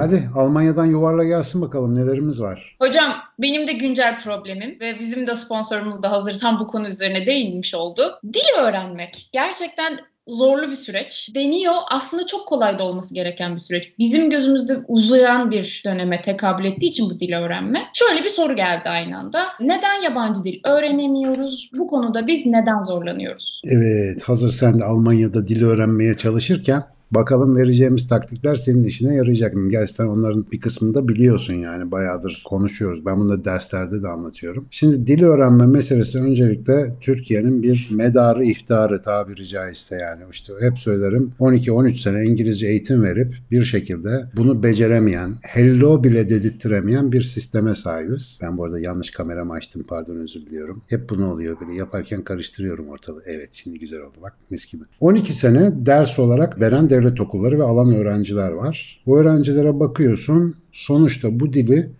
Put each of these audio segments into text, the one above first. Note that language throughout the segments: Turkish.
Hadi Almanya'dan yuvarla gelsin bakalım nelerimiz var. Hocam benim de güncel problemim ve bizim de sponsorumuz da hazır tam bu konu üzerine değinmiş oldu. Dil öğrenmek gerçekten zorlu bir süreç. Deniyor aslında çok kolay da olması gereken bir süreç. Bizim gözümüzde uzayan bir döneme tekabül ettiği için bu dili öğrenme. Şöyle bir soru geldi aynı anda. Neden yabancı dil öğrenemiyoruz? Bu konuda biz neden zorlanıyoruz? Evet hazır sen de Almanya'da dil öğrenmeye çalışırken Bakalım vereceğimiz taktikler senin işine yarayacak mı? Gerçekten onların bir kısmını da biliyorsun yani bayağıdır konuşuyoruz. Ben bunu da derslerde de anlatıyorum. Şimdi dil öğrenme meselesi öncelikle Türkiye'nin bir medarı iftarı tabiri caizse yani işte hep söylerim 12-13 sene İngilizce eğitim verip bir şekilde bunu beceremeyen, hello bile dedirttiremeyen bir sisteme sahibiz. Ben bu arada yanlış kameramı açtım pardon özür diliyorum. Hep bunu oluyor böyle yaparken karıştırıyorum ortalığı. Evet şimdi güzel oldu bak mis gibi. 12 sene ders olarak veren devlet okulları ve alan öğrenciler var. Bu öğrencilere bakıyorsun sonuçta bu dili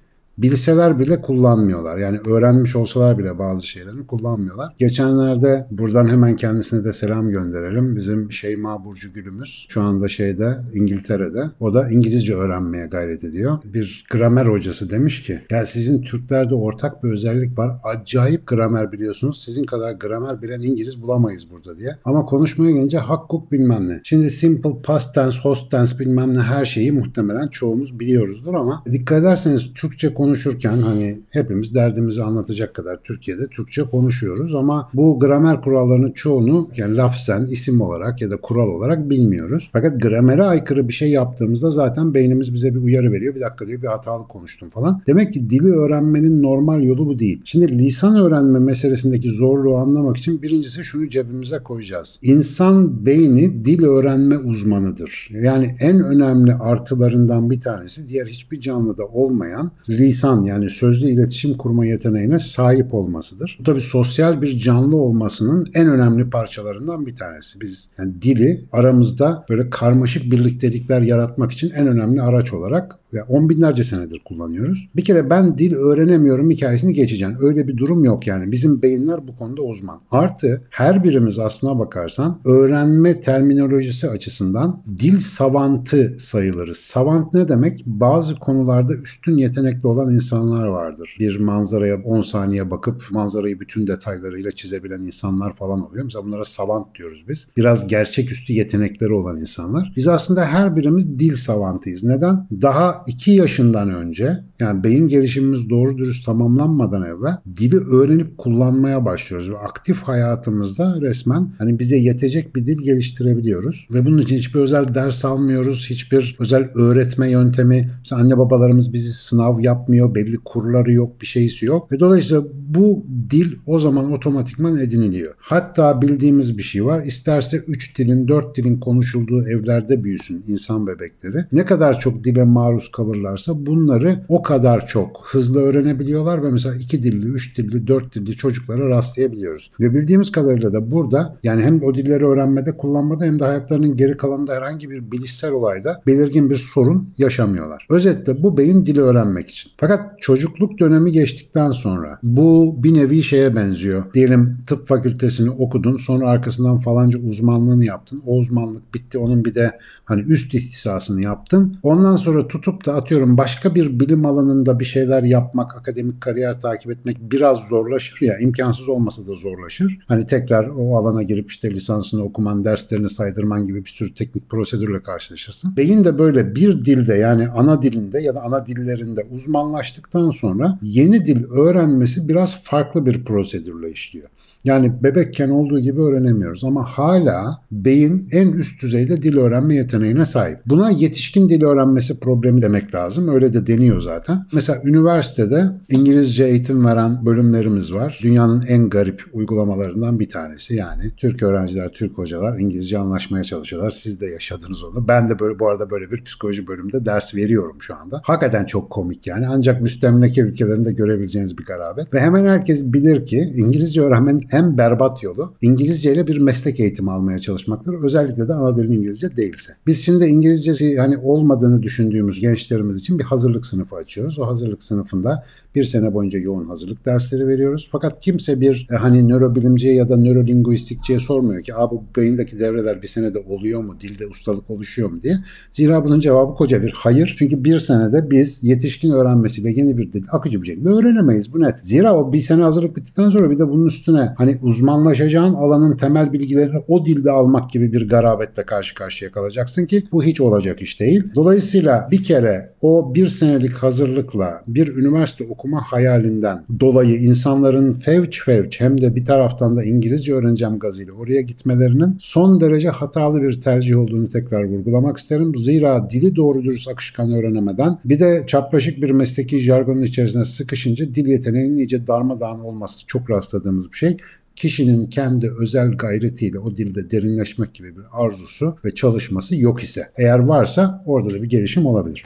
bilseler bile kullanmıyorlar. Yani öğrenmiş olsalar bile bazı şeylerini kullanmıyorlar. Geçenlerde buradan hemen kendisine de selam gönderelim. Bizim Şeyma Burcu Gülümüz şu anda şeyde İngiltere'de. O da İngilizce öğrenmeye gayret ediyor. Bir gramer hocası demiş ki ya sizin Türklerde ortak bir özellik var. Acayip gramer biliyorsunuz. Sizin kadar gramer bilen İngiliz bulamayız burada diye. Ama konuşmaya gelince hak hukuk bilmem ne. Şimdi simple past tense, host tense bilmem ne her şeyi muhtemelen çoğumuz biliyoruzdur ama dikkat ederseniz Türkçe konuşurken hani hepimiz derdimizi anlatacak kadar Türkiye'de Türkçe konuşuyoruz ama bu gramer kurallarının çoğunu yani lafzen, isim olarak ya da kural olarak bilmiyoruz. Fakat gramere aykırı bir şey yaptığımızda zaten beynimiz bize bir uyarı veriyor. Bir dakika diyor bir hatalı konuştum falan. Demek ki dili öğrenmenin normal yolu bu değil. Şimdi lisan öğrenme meselesindeki zorluğu anlamak için birincisi şunu cebimize koyacağız. İnsan beyni dil öğrenme uzmanıdır. Yani en önemli artılarından bir tanesi diğer hiçbir canlıda olmayan lisan yani sözlü iletişim kurma yeteneğine sahip olmasıdır. Bu tabii sosyal bir canlı olmasının en önemli parçalarından bir tanesi. Biz yani dili aramızda böyle karmaşık birliktelikler yaratmak için en önemli araç olarak ve on binlerce senedir kullanıyoruz. Bir kere ben dil öğrenemiyorum hikayesini geçeceğim. Öyle bir durum yok yani. Bizim beyinler bu konuda uzman. Artı her birimiz aslına bakarsan öğrenme terminolojisi açısından dil savantı sayılırız. Savant ne demek? Bazı konularda üstün yetenekli olan insanlar vardır. Bir manzaraya 10 saniye bakıp manzarayı bütün detaylarıyla çizebilen insanlar falan oluyor. Mesela bunlara savant diyoruz biz. Biraz gerçeküstü yetenekleri olan insanlar. Biz aslında her birimiz dil savantıyız. Neden? Daha 2 yaşından önce yani beyin gelişimimiz doğru dürüst tamamlanmadan evvel dili öğrenip kullanmaya başlıyoruz ve aktif hayatımızda resmen hani bize yetecek bir dil geliştirebiliyoruz ve bunun için hiçbir özel ders almıyoruz, hiçbir özel öğretme yöntemi, mesela anne babalarımız bizi sınav yapmıyor, belli kurları yok, bir şeysi yok ve dolayısıyla bu dil o zaman otomatikman ediniliyor. Hatta bildiğimiz bir şey var. İsterse 3 dilin, 4 dilin konuşulduğu evlerde büyüsün insan bebekleri. Ne kadar çok dile maruz kalırlarsa bunları o kadar çok hızlı öğrenebiliyorlar ve mesela 2 dilli, 3 dilli, 4 dilli çocuklara rastlayabiliyoruz. Ve bildiğimiz kadarıyla da burada yani hem o dilleri öğrenmede, kullanmada hem de hayatlarının geri kalanında herhangi bir bilişsel olayda belirgin bir sorun yaşamıyorlar. Özetle bu beyin dili öğrenmek için. Fakat çocukluk dönemi geçtikten sonra bu bir nevi şeye benziyor. Diyelim tıp fakültesini okudun sonra arkasından falanca uzmanlığını yaptın. O uzmanlık bitti onun bir de hani üst ihtisasını yaptın. Ondan sonra tutup da atıyorum başka bir bilim alanında bir şeyler yapmak, akademik kariyer takip etmek biraz zorlaşır ya. imkansız olmasa da zorlaşır. Hani tekrar o alana girip işte lisansını okuman, derslerini saydırman gibi bir sürü teknik prosedürle karşılaşırsın. Beyin de böyle bir dilde yani ana dilinde ya da ana dillerinde uzmanlaştıktan sonra yeni dil öğrenmesi biraz farklı bir prosedürle işliyor. Yani bebekken olduğu gibi öğrenemiyoruz ama hala beyin en üst düzeyde dil öğrenme yeteneğine sahip. Buna yetişkin dil öğrenmesi problemi demek lazım. Öyle de deniyor zaten. Mesela üniversitede İngilizce eğitim veren bölümlerimiz var. Dünyanın en garip uygulamalarından bir tanesi. Yani Türk öğrenciler, Türk hocalar İngilizce anlaşmaya çalışıyorlar. Siz de yaşadınız onu. Ben de böyle bu arada böyle bir psikoloji bölümünde ders veriyorum şu anda. Hakikaten çok komik yani. Ancak müstemleke ülkelerinde görebileceğiniz bir garabet. Ve hemen herkes bilir ki İngilizce öğrenmenin en berbat yolu İngilizce ile bir meslek eğitimi almaya çalışmaktır. Özellikle de ana dilin İngilizce değilse. Biz şimdi İngilizcesi hani olmadığını düşündüğümüz gençlerimiz için bir hazırlık sınıfı açıyoruz. O hazırlık sınıfında bir sene boyunca yoğun hazırlık dersleri veriyoruz. Fakat kimse bir e, hani nörobilimciye ya da nörolinguistikçiye sormuyor ki bu beyindeki devreler bir senede oluyor mu? Dilde ustalık oluşuyor mu diye. Zira bunun cevabı koca bir hayır. Çünkü bir senede biz yetişkin öğrenmesiyle yeni bir dil akıcı bir şekilde öğrenemeyiz. Bu net. Zira o bir sene hazırlık bittikten sonra bir de bunun üstüne hani uzmanlaşacağın alanın temel bilgilerini o dilde almak gibi bir garabetle karşı karşıya kalacaksın ki bu hiç olacak iş değil. Dolayısıyla bir kere o bir senelik hazırlıkla bir üniversite okuma hayalinden dolayı insanların fevç fevç hem de bir taraftan da İngilizce öğreneceğim gazıyla oraya gitmelerinin son derece hatalı bir tercih olduğunu tekrar vurgulamak isterim. Zira dili doğru dürüst akışkan öğrenemeden bir de çapraşık bir mesleki jargonun içerisine sıkışınca dil yeteneğinin iyice darmadağın olması çok rastladığımız bir şey kişinin kendi özel gayretiyle o dilde derinleşmek gibi bir arzusu ve çalışması yok ise eğer varsa orada da bir gelişim olabilir.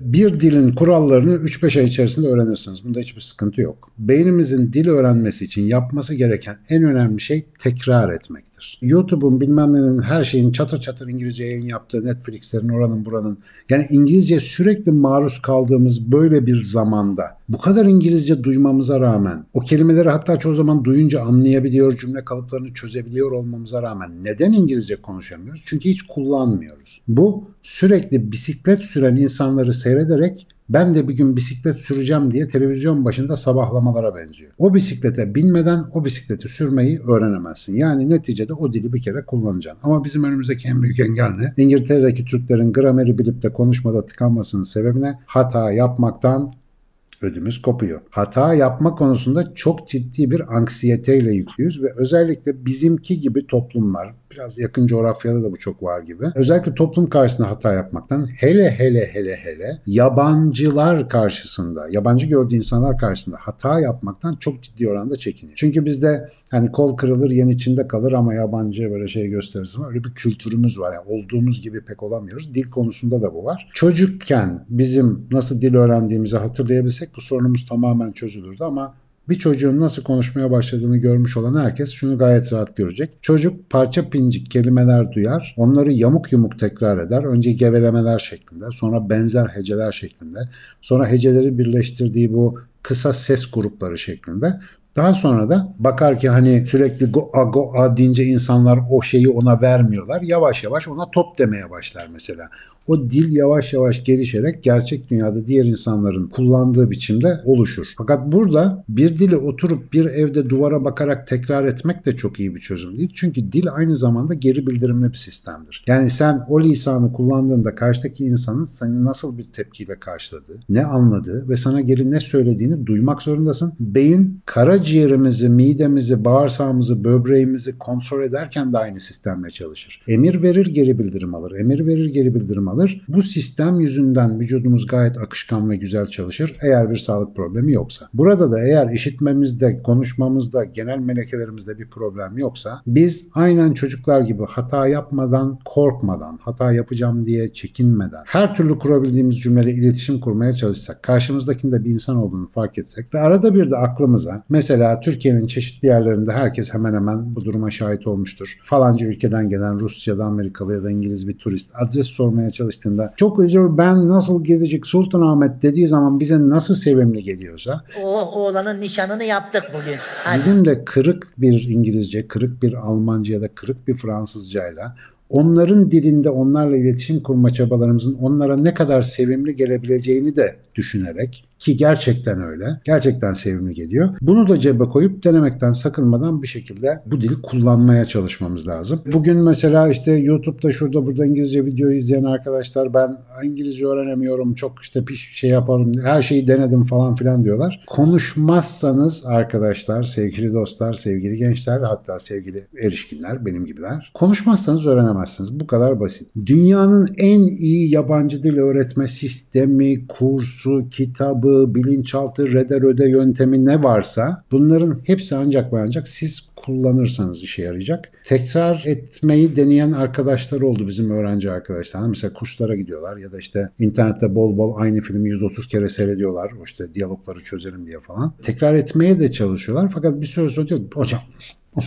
bir dilin kurallarını 3-5 ay içerisinde öğrenirsiniz. Bunda hiçbir sıkıntı yok. Beynimizin dil öğrenmesi için yapması gereken en önemli şey tekrar etmektir. YouTube'un bilmem nenin her şeyin çatır çatır İngilizce yayın yaptığı Netflix'lerin oranın buranın yani İngilizce sürekli maruz kaldığımız böyle bir zamanda bu kadar İngilizce duymamıza rağmen o kelimeleri hatta çoğu zaman duyunca anlayabiliyor, cümle kalıplarını çözebiliyor olmamıza rağmen neden İngilizce konuşamıyoruz? Çünkü hiç kullanmıyoruz. Bu sürekli bisiklet süren insanları seyrederek ben de bir gün bisiklet süreceğim diye televizyon başında sabahlamalara benziyor. O bisiklete binmeden o bisikleti sürmeyi öğrenemezsin. Yani neticede o dili bir kere kullanacaksın. Ama bizim önümüzdeki en büyük engel ne? İngiltere'deki Türklerin grameri bilip de konuşmada tıkanmasının sebebine hata yapmaktan ödümüz kopuyor. Hata yapma konusunda çok ciddi bir anksiyeteyle yüklüyüz ve özellikle bizimki gibi toplumlar, biraz yakın coğrafyada da bu çok var gibi. Özellikle toplum karşısında hata yapmaktan hele hele hele hele yabancılar karşısında, yabancı gördüğü insanlar karşısında hata yapmaktan çok ciddi oranda çekiniyor. Çünkü bizde hani kol kırılır yen içinde kalır ama yabancı böyle şey gösterirsin. Öyle bir kültürümüz var. Yani olduğumuz gibi pek olamıyoruz. Dil konusunda da bu var. Çocukken bizim nasıl dil öğrendiğimizi hatırlayabilsek bu sorunumuz tamamen çözülürdü ama bir çocuğun nasıl konuşmaya başladığını görmüş olan herkes şunu gayet rahat görecek. Çocuk parça pincik kelimeler duyar, onları yamuk yumuk tekrar eder. Önce gevelemeler şeklinde, sonra benzer heceler şeklinde, sonra heceleri birleştirdiği bu kısa ses grupları şeklinde daha sonra da bakar ki hani sürekli go a go a deyince insanlar o şeyi ona vermiyorlar. Yavaş yavaş ona top demeye başlar mesela o dil yavaş yavaş gelişerek gerçek dünyada diğer insanların kullandığı biçimde oluşur. Fakat burada bir dili oturup bir evde duvara bakarak tekrar etmek de çok iyi bir çözüm değil. Çünkü dil aynı zamanda geri bildirimli bir sistemdir. Yani sen o lisanı kullandığında karşıdaki insanın seni nasıl bir tepkiyle karşıladığı, ne anladığı ve sana geri ne söylediğini duymak zorundasın. Beyin karaciğerimizi, midemizi, bağırsağımızı, böbreğimizi kontrol ederken de aynı sistemle çalışır. Emir verir, geri bildirim alır. Emir verir, geri bildirim alır alır. Bu sistem yüzünden vücudumuz gayet akışkan ve güzel çalışır eğer bir sağlık problemi yoksa. Burada da eğer işitmemizde, konuşmamızda, genel melekelerimizde bir problem yoksa biz aynen çocuklar gibi hata yapmadan, korkmadan, hata yapacağım diye çekinmeden, her türlü kurabildiğimiz cümleyle iletişim kurmaya çalışsak, karşımızdakinin de bir insan olduğunu fark etsek ve arada bir de aklımıza mesela Türkiye'nin çeşitli yerlerinde herkes hemen hemen bu duruma şahit olmuştur. Falanca ülkeden gelen Rusya'da Amerikalı ya da İngiliz bir turist adres sormaya çalışıyor çalıştığında çok özür ben nasıl gidecek Sultanahmet dediği zaman bize nasıl sevimli geliyorsa o oğlanın nişanını yaptık bugün. Hadi. bizim de kırık bir İngilizce, kırık bir Almanca ya da kırık bir Fransızcayla onların dilinde onlarla iletişim kurma çabalarımızın onlara ne kadar sevimli gelebileceğini de düşünerek ki gerçekten öyle. Gerçekten sevimli geliyor. Bunu da cebe koyup denemekten sakınmadan bir şekilde bu dili kullanmaya çalışmamız lazım. Bugün mesela işte YouTube'da şurada burada İngilizce video izleyen arkadaşlar ben İngilizce öğrenemiyorum çok işte piş şey yaparım her şeyi denedim falan filan diyorlar. Konuşmazsanız arkadaşlar sevgili dostlar sevgili gençler hatta sevgili erişkinler benim gibiler konuşmazsanız öğrenemezsiniz. Bu kadar basit. Dünyanın en iyi yabancı dil öğretme sistemi, kursu, kitabı, bilinçaltı, rede röde yöntemi ne varsa bunların hepsi ancak ve ancak siz kullanırsanız işe yarayacak. Tekrar etmeyi deneyen arkadaşlar oldu bizim öğrenci arkadaşlar. Mesela kurslara gidiyorlar ya da işte internette bol bol aynı filmi 130 kere seyrediyorlar. İşte diyalogları çözelim diye falan. Tekrar etmeye de çalışıyorlar fakat bir süre sonra diyor hocam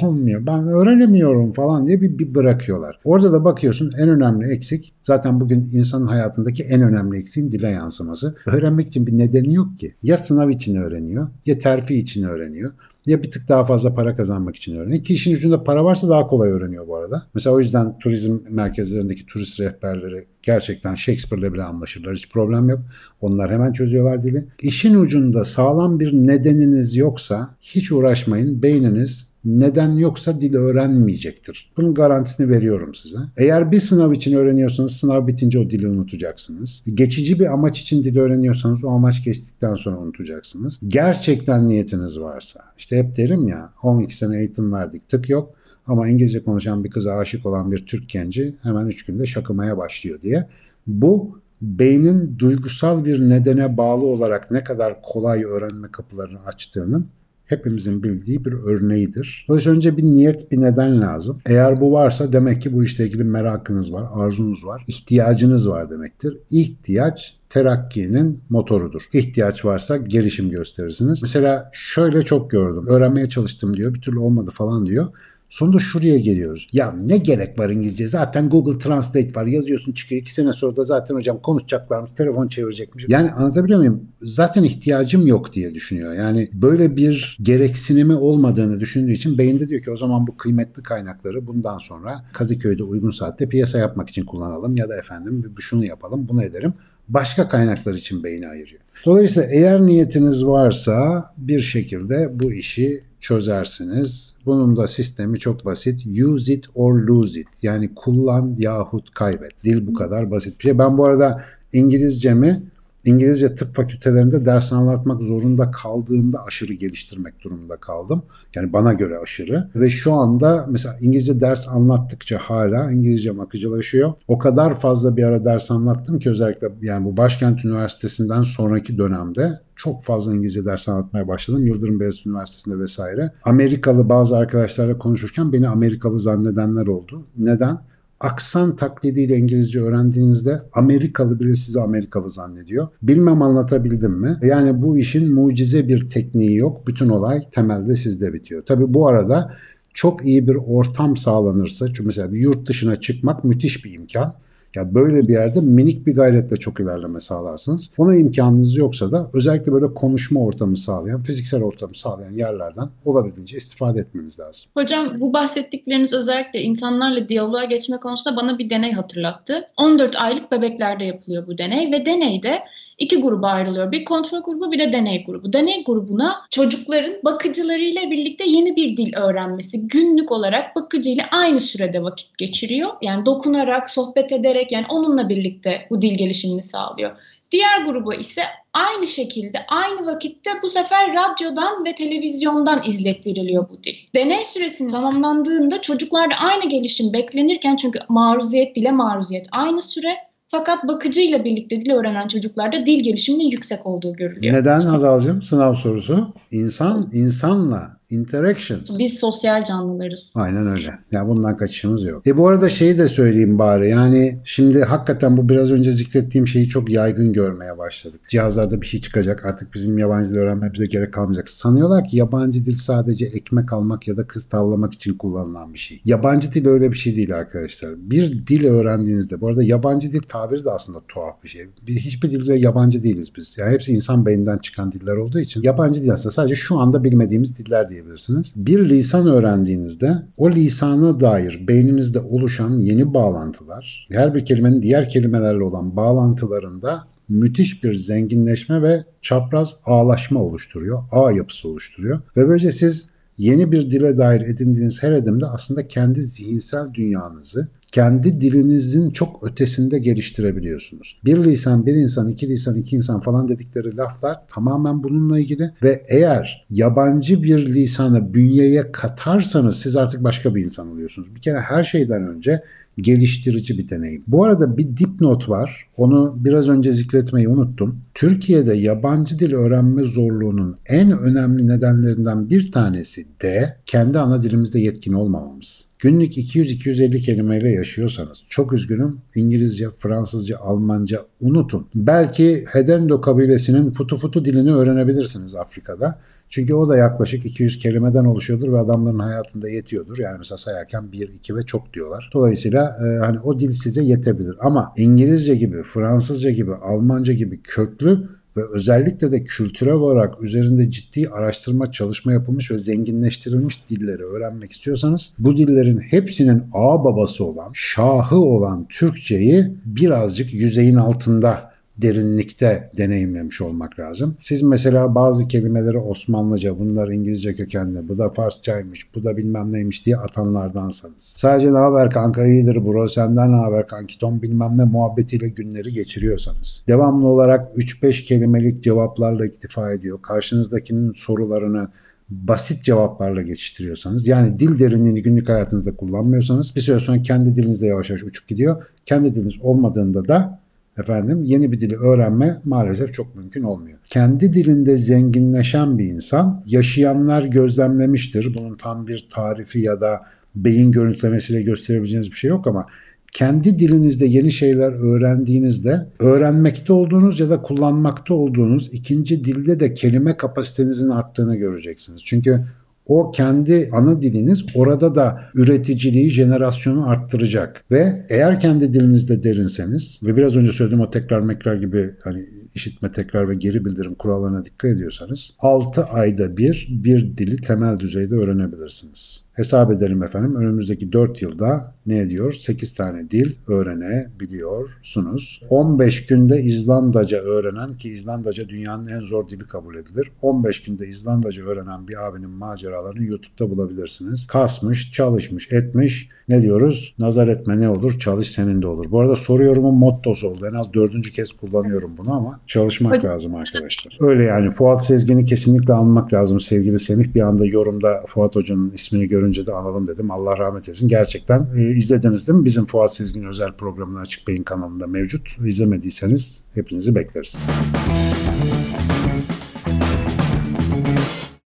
olmuyor ben öğrenemiyorum falan diye bir, bir bırakıyorlar. Orada da bakıyorsun en önemli eksik zaten bugün insanın hayatındaki en önemli eksiğin dile yansıması. Öğrenmek için bir nedeni yok ki. Ya sınav için öğreniyor ya terfi için öğreniyor ya bir tık daha fazla para kazanmak için öğreniyor. Ki işin ucunda para varsa daha kolay öğreniyor bu arada. Mesela o yüzden turizm merkezlerindeki turist rehberleri gerçekten Shakespeare'le bile anlaşırlar. Hiç problem yok. Onlar hemen çözüyorlar dili. İşin ucunda sağlam bir nedeniniz yoksa hiç uğraşmayın. Beyniniz neden yoksa dil öğrenmeyecektir. Bunun garantisini veriyorum size. Eğer bir sınav için öğreniyorsanız sınav bitince o dili unutacaksınız. Geçici bir amaç için dil öğreniyorsanız o amaç geçtikten sonra unutacaksınız. Gerçekten niyetiniz varsa. işte hep derim ya 12 sene eğitim verdik tık yok. Ama İngilizce konuşan bir kıza aşık olan bir Türk genci hemen 3 günde şakımaya başlıyor diye. Bu beynin duygusal bir nedene bağlı olarak ne kadar kolay öğrenme kapılarını açtığının hepimizin bildiği bir örneğidir. Dolayısıyla önce bir niyet, bir neden lazım. Eğer bu varsa demek ki bu işle ilgili merakınız var, arzunuz var, ihtiyacınız var demektir. İhtiyaç terakkinin motorudur. İhtiyaç varsa gelişim gösterirsiniz. Mesela şöyle çok gördüm. Öğrenmeye çalıştım diyor, bir türlü olmadı falan diyor. Sonunda şuraya geliyoruz. Ya ne gerek var İngilizce? Zaten Google Translate var. Yazıyorsun çıkıyor. İki sene sonra da zaten hocam konuşacaklarmış. Telefon çevirecekmiş. Yani anlatabiliyor muyum? Zaten ihtiyacım yok diye düşünüyor. Yani böyle bir gereksinimi olmadığını düşündüğü için beyinde diyor ki o zaman bu kıymetli kaynakları bundan sonra Kadıköy'de uygun saatte piyasa yapmak için kullanalım. Ya da efendim şunu yapalım bunu ederim başka kaynaklar için beyni ayırıyor. Dolayısıyla eğer niyetiniz varsa bir şekilde bu işi çözersiniz. Bunun da sistemi çok basit. Use it or lose it. Yani kullan yahut kaybet. Dil bu kadar basit bir şey. Ben bu arada İngilizcemi İngilizce tıp fakültelerinde ders anlatmak zorunda kaldığımda aşırı geliştirmek durumunda kaldım. Yani bana göre aşırı. Ve şu anda mesela İngilizce ders anlattıkça hala İngilizcem akıcılaşıyor. O kadar fazla bir ara ders anlattım ki özellikle yani bu Başkent Üniversitesi'nden sonraki dönemde çok fazla İngilizce ders anlatmaya başladım. Yıldırım Beyazıt Üniversitesi'nde vesaire. Amerikalı bazı arkadaşlarla konuşurken beni Amerikalı zannedenler oldu. Neden? Aksan taklidiyle İngilizce öğrendiğinizde Amerikalı biri sizi Amerikalı zannediyor. Bilmem anlatabildim mi? Yani bu işin mucize bir tekniği yok. Bütün olay temelde sizde bitiyor. Tabi bu arada çok iyi bir ortam sağlanırsa, çünkü mesela bir yurt dışına çıkmak müthiş bir imkan. Ya böyle bir yerde minik bir gayretle çok ilerleme sağlarsınız. Ona imkanınız yoksa da özellikle böyle konuşma ortamı sağlayan, fiziksel ortamı sağlayan yerlerden olabildiğince istifade etmeniz lazım. Hocam bu bahsettikleriniz özellikle insanlarla diyaloğa geçme konusunda bana bir deney hatırlattı. 14 aylık bebeklerde yapılıyor bu deney ve deneyde iki gruba ayrılıyor. Bir kontrol grubu bir de deney grubu. Deney grubuna çocukların bakıcılarıyla birlikte yeni bir dil öğrenmesi, günlük olarak bakıcıyla aynı sürede vakit geçiriyor. Yani dokunarak, sohbet ederek yani onunla birlikte bu dil gelişimini sağlıyor. Diğer grubu ise aynı şekilde aynı vakitte bu sefer radyodan ve televizyondan izlettiriliyor bu dil. Deney süresinin tamamlandığında çocuklarda aynı gelişim beklenirken çünkü maruziyet dile maruziyet aynı süre fakat bakıcıyla birlikte dil öğrenen çocuklarda dil gelişiminin yüksek olduğu görülüyor. Neden Hazal'cığım? Sınav sorusu. İnsan insanla Interaction. Biz sosyal canlılarız. Aynen öyle. Ya bundan kaçışımız yok. E bu arada şeyi de söyleyeyim bari. Yani şimdi hakikaten bu biraz önce zikrettiğim şeyi çok yaygın görmeye başladık. Cihazlarda bir şey çıkacak. Artık bizim yabancı dil öğrenmemize gerek kalmayacak. Sanıyorlar ki yabancı dil sadece ekmek almak ya da kız tavlamak için kullanılan bir şey. Yabancı dil öyle bir şey değil arkadaşlar. Bir dil öğrendiğinizde bu arada yabancı dil tabiri de aslında tuhaf bir şey. Hiçbir dilde yabancı değiliz biz. Yani hepsi insan beyninden çıkan diller olduğu için yabancı dil aslında sadece şu anda bilmediğimiz diller değil diyebilirsiniz. Bir lisan öğrendiğinizde o lisana dair beyninizde oluşan yeni bağlantılar, her bir kelimenin diğer kelimelerle olan bağlantılarında müthiş bir zenginleşme ve çapraz ağlaşma oluşturuyor. Ağ yapısı oluşturuyor. Ve böylece siz yeni bir dile dair edindiğiniz her adımda aslında kendi zihinsel dünyanızı kendi dilinizin çok ötesinde geliştirebiliyorsunuz. Bir lisan, bir insan, iki lisan, iki insan falan dedikleri laflar tamamen bununla ilgili ve eğer yabancı bir lisanı bünyeye katarsanız siz artık başka bir insan oluyorsunuz. Bir kere her şeyden önce geliştirici bir deneyim. Bu arada bir dipnot var. Onu biraz önce zikretmeyi unuttum. Türkiye'de yabancı dil öğrenme zorluğunun en önemli nedenlerinden bir tanesi de kendi ana dilimizde yetkin olmamamız. Günlük 200-250 kelimeyle yaşıyorsanız çok üzgünüm İngilizce, Fransızca, Almanca unutun. Belki Hedendo kabilesinin futu futu dilini öğrenebilirsiniz Afrika'da. Çünkü o da yaklaşık 200 kelimeden oluşuyordur ve adamların hayatında yetiyordur. Yani mesela sayarken 1, 2 ve çok diyorlar. Dolayısıyla e, hani o dil size yetebilir. Ama İngilizce gibi, Fransızca gibi, Almanca gibi köklü ve özellikle de kültürel olarak üzerinde ciddi araştırma çalışma yapılmış ve zenginleştirilmiş dilleri öğrenmek istiyorsanız bu dillerin hepsinin ağ babası olan, şahı olan Türkçeyi birazcık yüzeyin altında derinlikte deneyimlemiş olmak lazım. Siz mesela bazı kelimeleri Osmanlıca, bunlar İngilizce kökenli, bu da Farsçaymış, bu da bilmem neymiş diye atanlardansanız. Sadece ne haber kanka iyidir bro, senden ne haber kankiton bilmem ne muhabbetiyle günleri geçiriyorsanız. Devamlı olarak 3-5 kelimelik cevaplarla iktifa ediyor. Karşınızdakinin sorularını basit cevaplarla geçiştiriyorsanız yani dil derinliğini günlük hayatınızda kullanmıyorsanız bir süre sonra kendi dilinizde yavaş yavaş uçup gidiyor. Kendi diliniz olmadığında da efendim yeni bir dili öğrenme maalesef çok mümkün olmuyor. Kendi dilinde zenginleşen bir insan yaşayanlar gözlemlemiştir. Bunun tam bir tarifi ya da beyin görüntülemesiyle gösterebileceğiniz bir şey yok ama kendi dilinizde yeni şeyler öğrendiğinizde öğrenmekte olduğunuz ya da kullanmakta olduğunuz ikinci dilde de kelime kapasitenizin arttığını göreceksiniz. Çünkü o kendi ana diliniz orada da üreticiliği, jenerasyonu arttıracak. Ve eğer kendi dilinizde derinseniz ve biraz önce söylediğim o tekrar mekrar gibi hani işitme tekrar ve geri bildirim kurallarına dikkat ediyorsanız 6 ayda bir bir dili temel düzeyde öğrenebilirsiniz. Hesap edelim efendim önümüzdeki 4 yılda ne ediyor? 8 tane dil öğrenebiliyorsunuz. 15 günde İzlandaca öğrenen ki İzlandaca dünyanın en zor dili kabul edilir. 15 günde İzlandaca öğrenen bir abinin maceralarını YouTube'da bulabilirsiniz. Kasmış, çalışmış, etmiş. Ne diyoruz? Nazar etme ne olur? Çalış senin de olur. Bu arada soru yorumun mottosu oldu. En az dördüncü kez kullanıyorum bunu ama çalışmak lazım arkadaşlar. Öyle yani Fuat Sezgin'i kesinlikle almak lazım sevgili Semih. Bir anda yorumda Fuat Hoca'nın ismini görünce de analım dedim. Allah rahmet eylesin. Gerçekten e, izlediniz değil mi? Bizim Fuat Sezgin özel programını Açık Beyin kanalında mevcut. İzlemediyseniz hepinizi bekleriz.